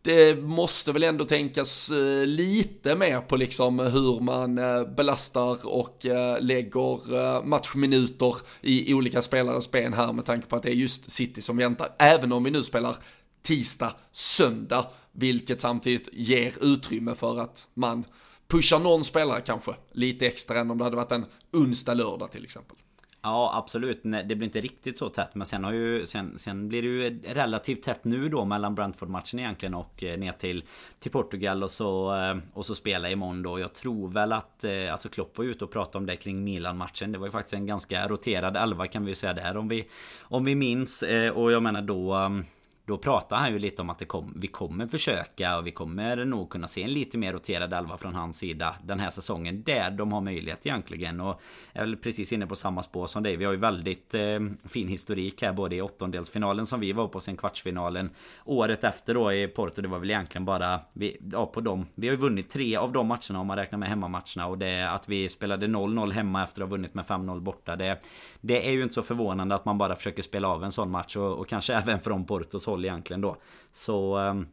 A: det måste väl ändå tänkas eh, lite mer på liksom hur man eh, belastar och eh, lägger matchminuter i olika spelares ben här med tanke på att det är just City som väntar. Även om vi nu spelar tisdag, söndag, vilket samtidigt ger utrymme för att man pushar någon spelare kanske lite extra än om det hade varit en onsdag, lördag till exempel.
B: Ja absolut, det blir inte riktigt så tätt men sen har ju Sen, sen blir det ju relativt tätt nu då mellan Brentford-matchen egentligen och eh, ner till Till Portugal och så eh, Och så spela imorgon då. Jag tror väl att eh, Alltså Klopp var ute och pratade om det kring Milan-matchen. Det var ju faktiskt en ganska roterad elva kan vi ju säga där om vi Om vi minns. Och jag menar då ehm, då pratar han ju lite om att det kom, vi kommer försöka och vi kommer nog kunna se en lite mer roterad elva från hans sida den här säsongen. Där de har möjlighet egentligen. Och är väl precis inne på samma spår som dig. Vi har ju väldigt eh, fin historik här både i åttondelsfinalen som vi var på sen kvartsfinalen. Året efter då i Porto. Det var väl egentligen bara vi, ja, på dem. Vi har ju vunnit tre av de matcherna om man räknar med hemmamatcherna. Och det att vi spelade 0-0 hemma efter att ha vunnit med 5-0 borta. Det, det är ju inte så förvånande att man bara försöker spela av en sån match. Och, och kanske även från Portos håll egentligen då. Så ehm,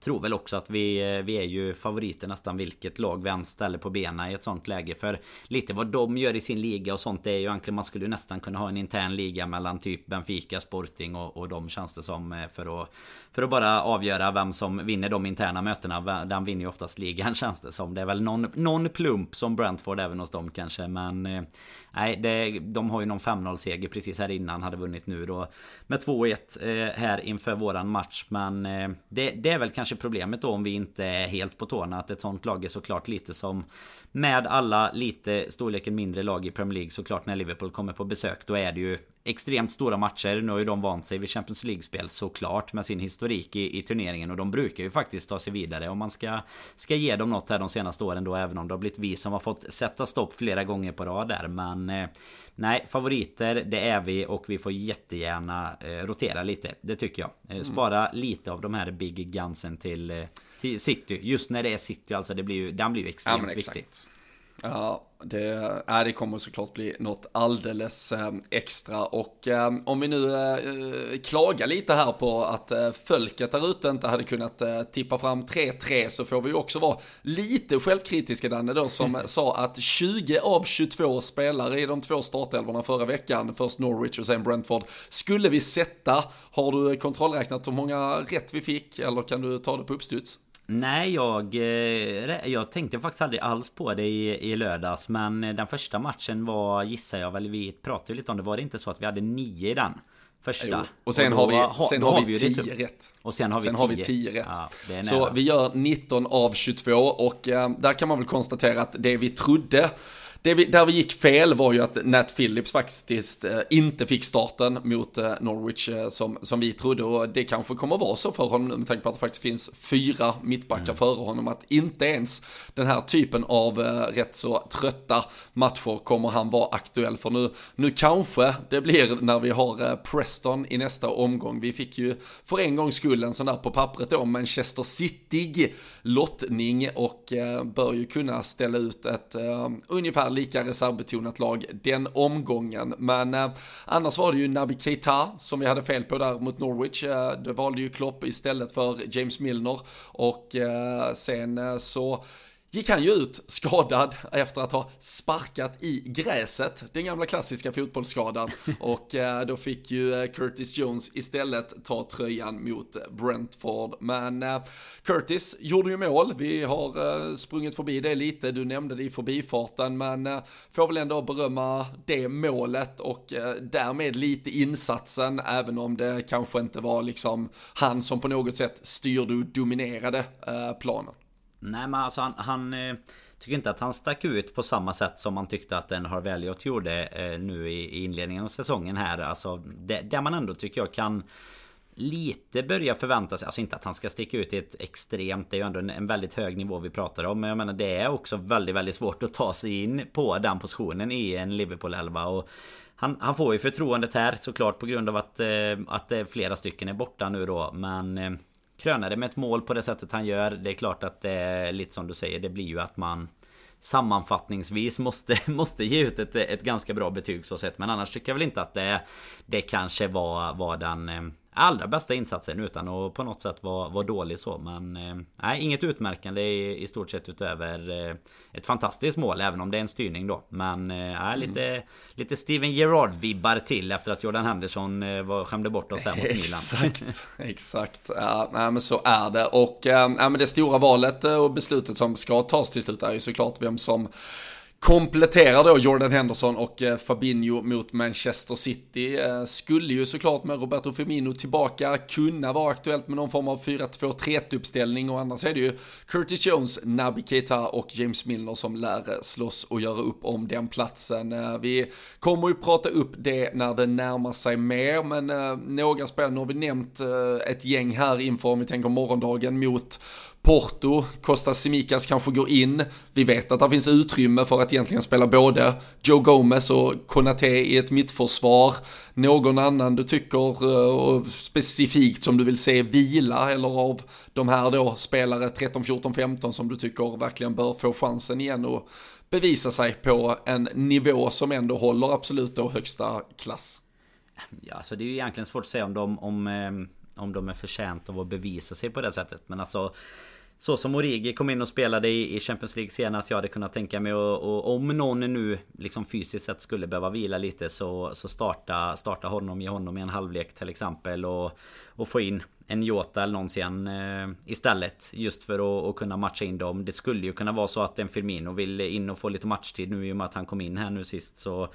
B: Tror väl också att vi, eh, vi är ju favoriter nästan vilket lag vi än ställer på benen i ett sånt läge. För lite vad de gör i sin liga och sånt är ju egentligen Man skulle ju nästan kunna ha en intern liga mellan typ Benfica, Sporting och, och de känns det som eh, för att För att bara avgöra vem som vinner de interna mötena. Den vinner ju oftast ligan känns det som. Det är väl någon, någon plump som Brentford även hos dem kanske men eh, Nej det, de har ju någon 5-0 seger precis här innan hade vunnit nu då Med 2-1 eh, här inför våran match men eh, det, det är väl kanske problemet då om vi inte är helt på tårna. Att ett sånt lag är såklart lite som med alla lite storleken mindre lag i Premier League såklart när Liverpool kommer på besök. Då är det ju extremt stora matcher. Nu har ju de vant sig vid Champions League-spel såklart med sin historik i, i turneringen. Och de brukar ju faktiskt ta sig vidare. Om man ska, ska ge dem något här de senaste åren då. Även om det har blivit vi som har fått sätta stopp flera gånger på rad där. Men eh, nej, favoriter det är vi och vi får jättegärna eh, rotera lite. Det tycker jag. Eh, spara mm. lite av de här Big Gunsen till, eh, till City. Just när det är City alltså. Det blir ju, den blir ju extremt ja, viktigt.
A: Ja, det, äh, det kommer såklart bli något alldeles äh, extra och äh, om vi nu äh, klagar lite här på att äh, folket där ute inte hade kunnat tippa fram 3-3 så får vi också vara lite självkritiska Danne då som sa att 20 av 22 spelare i de två startelvorna förra veckan, först Norwich och sen Brentford, skulle vi sätta. Har du kontrollräknat hur många rätt vi fick eller kan du ta det på uppstuds?
B: Nej, jag, eh, jag tänkte faktiskt aldrig alls på det i, i lördags. Men den första matchen var, gissar jag väl, vi pratade lite om det. Var det inte så att vi hade nio i den? Första. Jo.
A: Och sen och då, har vi, sen har vi rätt.
B: Och sen har vi,
A: sen
B: tio.
A: Har vi tio rätt. Ja, så vi gör 19 av 22 och äh, där kan man väl konstatera att det vi trodde det vi, där vi gick fel var ju att Nat Phillips faktiskt eh, inte fick starten mot eh, Norwich eh, som, som vi trodde och det kanske kommer vara så för honom med tanke på att det faktiskt finns fyra mittbackar mm. före honom att inte ens den här typen av rätt så trötta matcher kommer han vara aktuell för nu. Nu kanske det blir när vi har Preston i nästa omgång. Vi fick ju för en gångs skull en sån där på pappret då Manchester City lottning och bör ju kunna ställa ut ett ungefär lika reservbetonat lag den omgången. Men eh, annars var det ju Nabi Keita som vi hade fel på där mot Norwich. Eh, det valde ju Klopp istället för James Milner och eh, sen eh, så gick han ju ut skadad efter att ha sparkat i gräset, den gamla klassiska fotbollsskadan. Och eh, då fick ju eh, Curtis Jones istället ta tröjan mot Brentford. Men eh, Curtis gjorde ju mål, vi har sprungit förbi det lite, du nämnde det i förbifarten, men får väl ändå berömma det målet och därmed lite insatsen, även om det kanske inte var liksom han som på något sätt styrde och dominerade planen.
B: Nej men alltså han, han eh, Tycker inte att han stack ut på samma sätt som man tyckte att den har Elliot gjorde eh, nu i, inledningen av säsongen här. Alltså det, där man ändå tycker jag kan Lite börja förvänta sig, alltså inte att han ska sticka ut i ett extremt Det är ju ändå en, en väldigt hög nivå vi pratar om Men jag menar det är också väldigt väldigt svårt att ta sig in på den positionen i en Liverpool 11 och han, han får ju förtroendet här såklart på grund av att, eh, att flera stycken är borta nu då Men kröna det med ett mål på det sättet han gör. Det är klart att det är lite som du säger. Det blir ju att man sammanfattningsvis måste, måste ge ut ett, ett ganska bra betyg så sett. Men annars tycker jag väl inte att det, det kanske var, var den... Eh, allra bästa insatsen utan att på något sätt vara, vara dålig så. Men eh, nej, inget utmärkande i, i stort sett utöver eh, ett fantastiskt mål. Även om det är en styrning då. Men eh, mm. lite, lite Steven Gerrard-vibbar till efter att Jordan Henderson var, skämde bort oss här mot Milan.
A: Exakt, exakt. Ja, nej, men så är det. Och äh, men det stora valet och beslutet som ska tas till slut är ju såklart vem som kompletterar då Jordan Henderson och eh, Fabinho mot Manchester City. Eh, skulle ju såklart med Roberto Firmino tillbaka kunna vara aktuellt med någon form av 4-2-3-1 uppställning och annars är det ju Curtis Jones, Naby Keita och James Milner som lär eh, slåss och göra upp om den platsen. Vi kommer ju prata upp det när det närmar sig mer men några spelare, nu har vi nämnt ett gäng här inför om vi tänker morgondagen mot Porto, Kostas Simikas kanske går in. Vi vet att det finns utrymme för att egentligen spela både Joe Gomez och Konate i ett mittförsvar. Någon annan du tycker, eh, specifikt som du vill se vila, eller av de här då spelare 13, 14, 15 som du tycker verkligen bör få chansen igen och bevisa sig på en nivå som ändå håller absolut då högsta klass.
B: Ja, så alltså det är ju egentligen svårt att säga om de, om, eh, om de är förtjänta av att bevisa sig på det sättet. Men alltså så som Origi kom in och spelade i, Champions League senast. Jag hade kunnat tänka mig och, och om någon nu liksom fysiskt sett skulle behöva vila lite så, så starta, starta honom, ge honom i en halvlek till exempel och, och få in en Jota eller någon sen eh, istället. Just för att, att, kunna matcha in dem. Det skulle ju kunna vara så att en Firmino vill in och få lite matchtid nu i och med att han kom in här nu sist. Så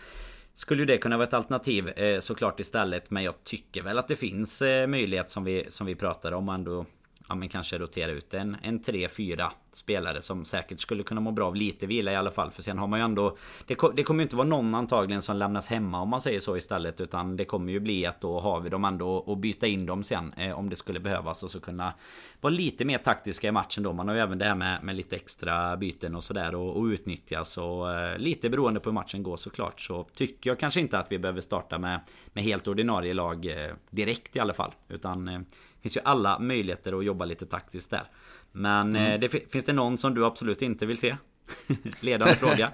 B: skulle ju det kunna vara ett alternativ eh, såklart istället. Men jag tycker väl att det finns eh, möjlighet som vi, som vi pratade om ändå ja, men kanske rotera ut en, en 3-4 spelare som säkert skulle kunna må bra av lite vila i alla fall. För sen har man ju ändå... Det, det kommer ju inte vara någon antagligen som lämnas hemma om man säger så istället. Utan det kommer ju bli att då har vi dem ändå och byta in dem sen eh, om det skulle behövas. Och så kunna vara lite mer taktiska i matchen då. Man har ju även det här med, med lite extra byten och sådär och, och utnyttjas. Och eh, lite beroende på hur matchen går såklart. Så tycker jag kanske inte att vi behöver starta med, med helt ordinarie lag eh, direkt i alla fall. Utan eh, finns ju alla möjligheter att jobba lite taktiskt där. Men mm. Eh, det, finns det någon som du absolut inte vill se? Ledande fråga.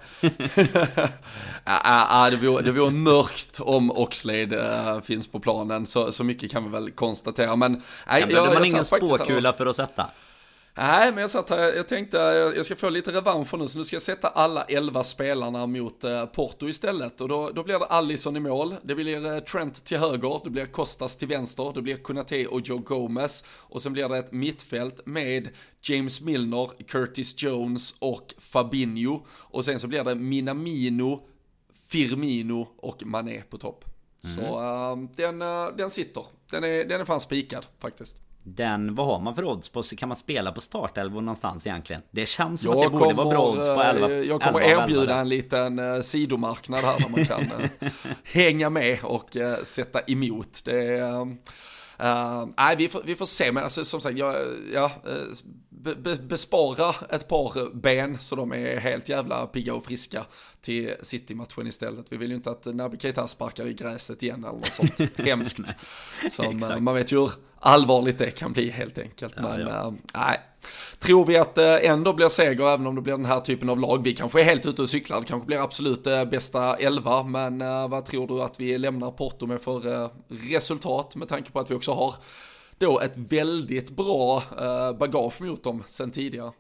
A: ja, det, vore, det vore mörkt om Oxlade äh, finns på planen, så, så mycket kan vi väl konstatera. Men, äh,
B: ja, jag, jag, man ingen spåkula för att sätta.
A: Nej, men jag satt här, jag tänkte jag ska få lite revansch nu, så nu ska jag sätta alla elva spelarna mot eh, Porto istället. Och då, då blir det Allison i mål, det blir eh, Trent till höger, det blir Kostas till vänster, det blir Kunate och Joe Gomez. Och sen blir det ett mittfält med James Milner, Curtis Jones och Fabinho. Och sen så blir det Minamino, Firmino och Mané på topp. Mm. Så uh, den, uh, den sitter, den är, den är fan spikad faktiskt.
B: Den, vad har man för odds på? Kan man spela på startelvor någonstans egentligen? Det känns som jag att det borde vara bra odds på 11
A: eh, Jag kommer 11, erbjuda 11. en liten uh, sidomarknad här där man kan uh, hänga med och uh, sätta emot. Det nej, vi får, vi får se, men alltså, som sagt, jag, ja, be, bespara ett par ben så de är helt jävla pigga och friska till City-matchen istället. Vi vill ju inte att Naby Keita sparkar i gräset igen eller något sånt hemskt. Som, man vet ju hur allvarligt det kan bli helt enkelt. Ja, Men ja. Äh, nej, tror vi att det ändå blir seger även om det blir den här typen av lag. Vi kanske är helt ute och cyklar, det kanske blir absolut äh, bästa elva. Men vad tror du att vi lämnar Porto med för resultat med tanke på att vi också har då ett väldigt bra bagage mot dem sen tidigare.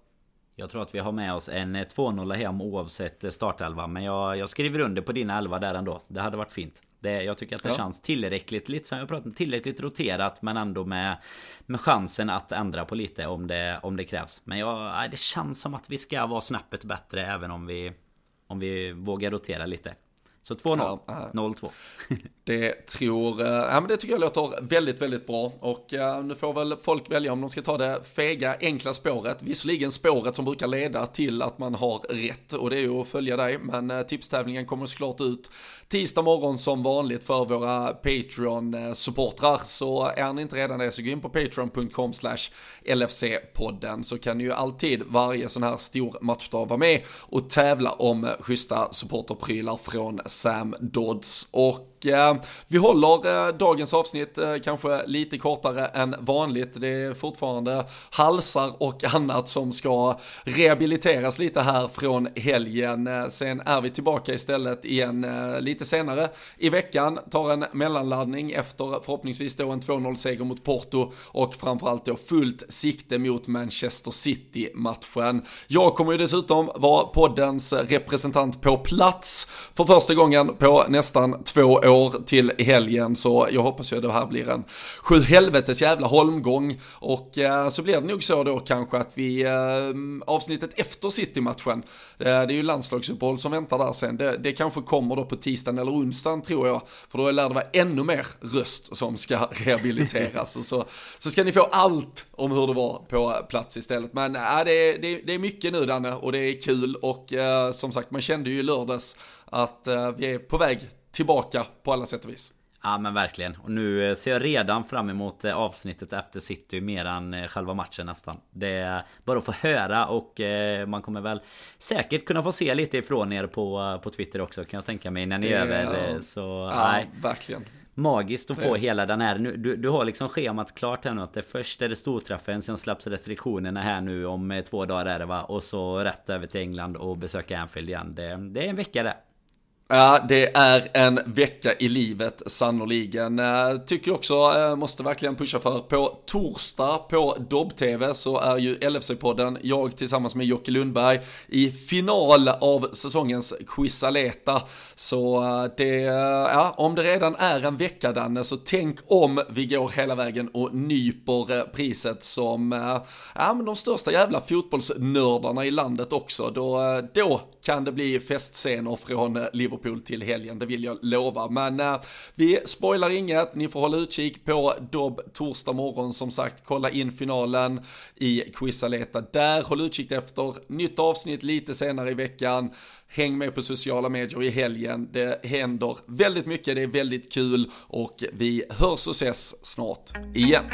B: Jag tror att vi har med oss en 2-0 hem oavsett startelva. Men jag, jag skriver under på dina elva där ändå. Det hade varit fint. Det, jag tycker att det ja. känns tillräckligt, lite som jag pratade tillräckligt roterat men ändå med, med chansen att ändra på lite om det, om det krävs. Men jag, det känns som att vi ska vara snäppet bättre även om vi, om vi vågar rotera lite. Så 2-0, ja, 0-2.
A: det tror, eh, ja men det tycker jag låter väldigt, väldigt bra. Och uh, nu får väl folk välja om de ska ta det fega, enkla spåret. Visserligen spåret som brukar leda till att man har rätt och det är ju att följa dig. Men uh, tipstävlingen kommer såklart ut tisdag morgon som vanligt för våra Patreon-supportrar. Så är ni inte redan det så gå in på patreon.com slash LFC-podden så kan ni ju alltid varje sån här stor matchdag vara med och tävla om schyssta supporterprylar från Sam Dodds. Och och eh, vi håller eh, dagens avsnitt eh, kanske lite kortare än vanligt. Det är fortfarande halsar och annat som ska rehabiliteras lite här från helgen. Eh, sen är vi tillbaka istället igen eh, lite senare i veckan, tar en mellanladdning efter förhoppningsvis då en 2-0-seger mot Porto och framförallt då fullt sikte mot Manchester City-matchen. Jag kommer ju dessutom vara poddens representant på plats för första gången på nästan två år till helgen, så jag hoppas ju att det här blir en sju helvetes jävla holmgång. Och eh, så blir det nog så då kanske att vi eh, avsnittet efter City-matchen, det, det är ju landslagsuppehåll som väntar där sen, det, det kanske kommer då på tisdagen eller onsdagen tror jag, för då lär det vara ännu mer röst som ska rehabiliteras. Och så, så ska ni få allt om hur det var på plats istället. Men äh, det, det, det är mycket nu Danne och det är kul. Och eh, som sagt man kände ju i lördags att eh, vi är på väg tillbaka på alla sätt och vis.
B: Ja men verkligen. Och nu ser jag redan fram emot avsnittet efter City mer än själva matchen nästan. Det är bara att få höra och man kommer väl säkert kunna få se lite ifrån er på, på Twitter också kan jag tänka mig när ni är över. Så
A: ja, nej. verkligen
B: magiskt att få det. hela den här. Du, du har liksom schemat klart här nu att det först är det storträffen, sen släpps restriktionerna här nu om eh, två dagar är det va? Och så rätt över till England och besöka Anfield igen. Det, det är en vecka det.
A: Ja, det är en vecka i livet sannoliken. Eh, tycker också, eh, måste verkligen pusha för, på torsdag på Dobb-TV så är ju LFC-podden, jag tillsammans med Jocke Lundberg, i final av säsongens Quizaleta. Så eh, det, ja, om det redan är en vecka Danne, så tänk om vi går hela vägen och nyper priset som, ja men de största jävla fotbollsnördarna i landet också. Då, då kan det bli festscener från Liverpool Liverpool till helgen, det vill jag lova. Men äh, vi spoilar inget, ni får hålla utkik på Dobb torsdag morgon som sagt, kolla in finalen i Quizaleta där, håll utkik efter nytt avsnitt lite senare i veckan. Häng med på sociala medier i helgen, det händer väldigt mycket, det är väldigt kul och vi hörs och ses snart igen.